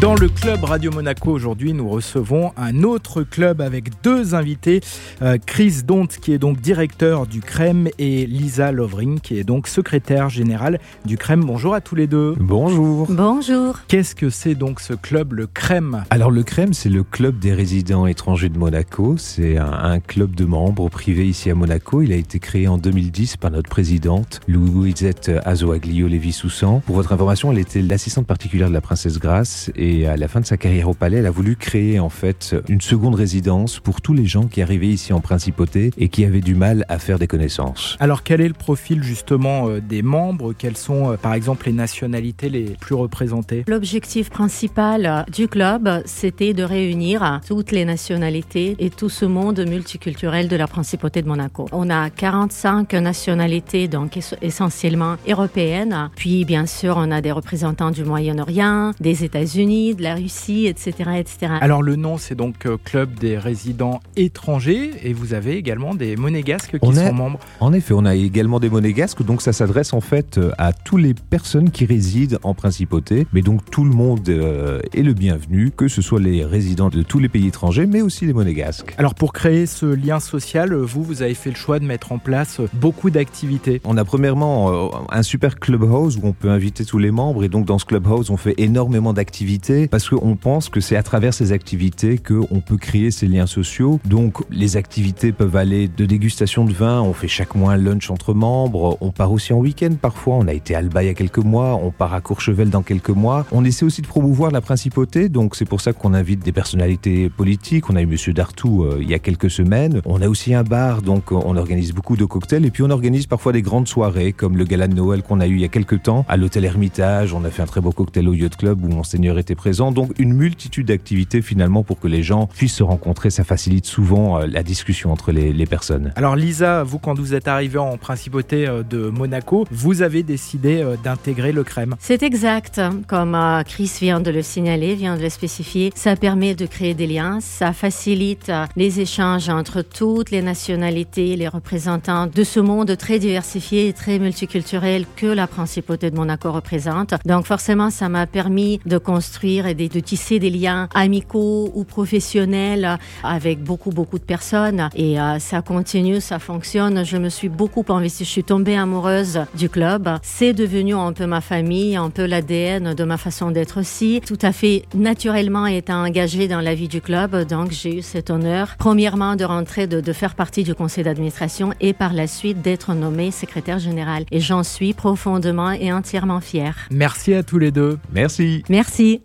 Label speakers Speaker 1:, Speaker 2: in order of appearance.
Speaker 1: Dans le club Radio Monaco aujourd'hui, nous recevons un autre club avec deux invités, euh, Chris Dont qui est donc directeur du CREM et Lisa Lovering qui est donc secrétaire générale du CREM. Bonjour à tous les deux.
Speaker 2: Bonjour.
Speaker 3: Bonjour.
Speaker 1: Qu'est-ce que c'est donc ce club, le CREM
Speaker 2: Alors le CREM, c'est le club des résidents étrangers de Monaco. C'est un, un, club de membres privé ici à Monaco. Il a été créé en 2010 par notre présidente Louisette Azoaglio-Lévy-Soussan. Pour votre information, elle était l'assistante particulière de la princesse Grace et et à la fin de sa carrière au palais, elle a voulu créer en fait une seconde résidence pour tous les gens qui arrivaient ici en principauté et qui avaient du mal à faire des connaissances.
Speaker 1: Alors quel est le profil justement euh, des membres? Quelles sont euh, par exemple les nationalités les plus représentées?
Speaker 3: L'objectif principal du club, c'était de réunir toutes les nationalités et tout ce monde multiculturel de la principauté de Monaco. On a 45 nationalités, donc essentiellement européennes. Puis bien sûr, on a des représentants du Moyen-Orient, des États-Unis, de la Russie, etc. etc.
Speaker 1: Alors le nom, c'est donc euh, Club des résidents étrangers et vous avez également des monégasques qui
Speaker 2: on
Speaker 1: sont membres.
Speaker 2: En effet, on a également des monégasques, donc ça s'adresse en fait euh, à toutes les personnes qui résident en principauté, mais donc tout le monde euh, est le bienvenu, que ce soit les résidents de tous les pays étrangers, mais aussi les monégasques.
Speaker 1: Alors pour créer ce lien social, vous, vous avez fait le choix de mettre en place beaucoup d'activités.
Speaker 2: On a premièrement un super clubhouse où on peut inviter tous les membres et donc dans ce clubhouse, on fait énormément d'activités parce qu'on pense que c'est à travers ces activités qu'on peut créer ces liens sociaux. Donc les activités peuvent aller de dégustation de vin, on fait chaque mois un lunch entre membres, on part aussi en week-end parfois, on a été à Alba il y a quelques mois, on part à Courchevel dans quelques mois. On essaie aussi de promouvoir la principauté, donc c'est pour ça qu'on invite des personnalités politiques. On a eu Monsieur Dartou euh, il y a quelques semaines. On a aussi un bar, donc on organise beaucoup de cocktails et puis on organise parfois des grandes soirées comme le gala de Noël qu'on a eu il y a quelques temps à l'hôtel Hermitage. On a fait un très beau cocktail au Yacht Club où Monseigneur était présent. Donc une multitude d'activités finalement pour que les gens puissent se rencontrer. Ça facilite souvent euh, la discussion entre les, les, personnes.
Speaker 1: Alors Lisa, vous quand vous êtes arrivée en principauté euh, de Monaco, vous avez décidé euh, d'intégrer le crème.
Speaker 3: C'est exact. Comme Chris vient de le signaler, vient de le spécifier, ça permet de créer des liens, ça facilite les échanges entre toutes les nationalités, les représentants de ce monde très diversifié et très multiculturel que la principauté de Monaco représente. Donc forcément, ça m'a permis de construire et de, de, tisser des liens amicaux ou professionnels avec beaucoup, beaucoup de personnes. Et euh, ça continue, ça fonctionne. Je me suis beaucoup investie. Je suis tombée amoureuse du club. C'est devenu un peu ma famille, un peu l'ADN de ma façon d'être aussi. Tout à fait naturellement étant engagée dans la vie du club. Donc, j'ai eu cet honneur, premièrement, de rentrer, de, de faire partie du conseil d'administration et par la suite d'être nommée secrétaire générale. Et j'en suis profondément et entièrement fière.
Speaker 1: Merci à tous les deux.
Speaker 2: Merci.
Speaker 3: Merci.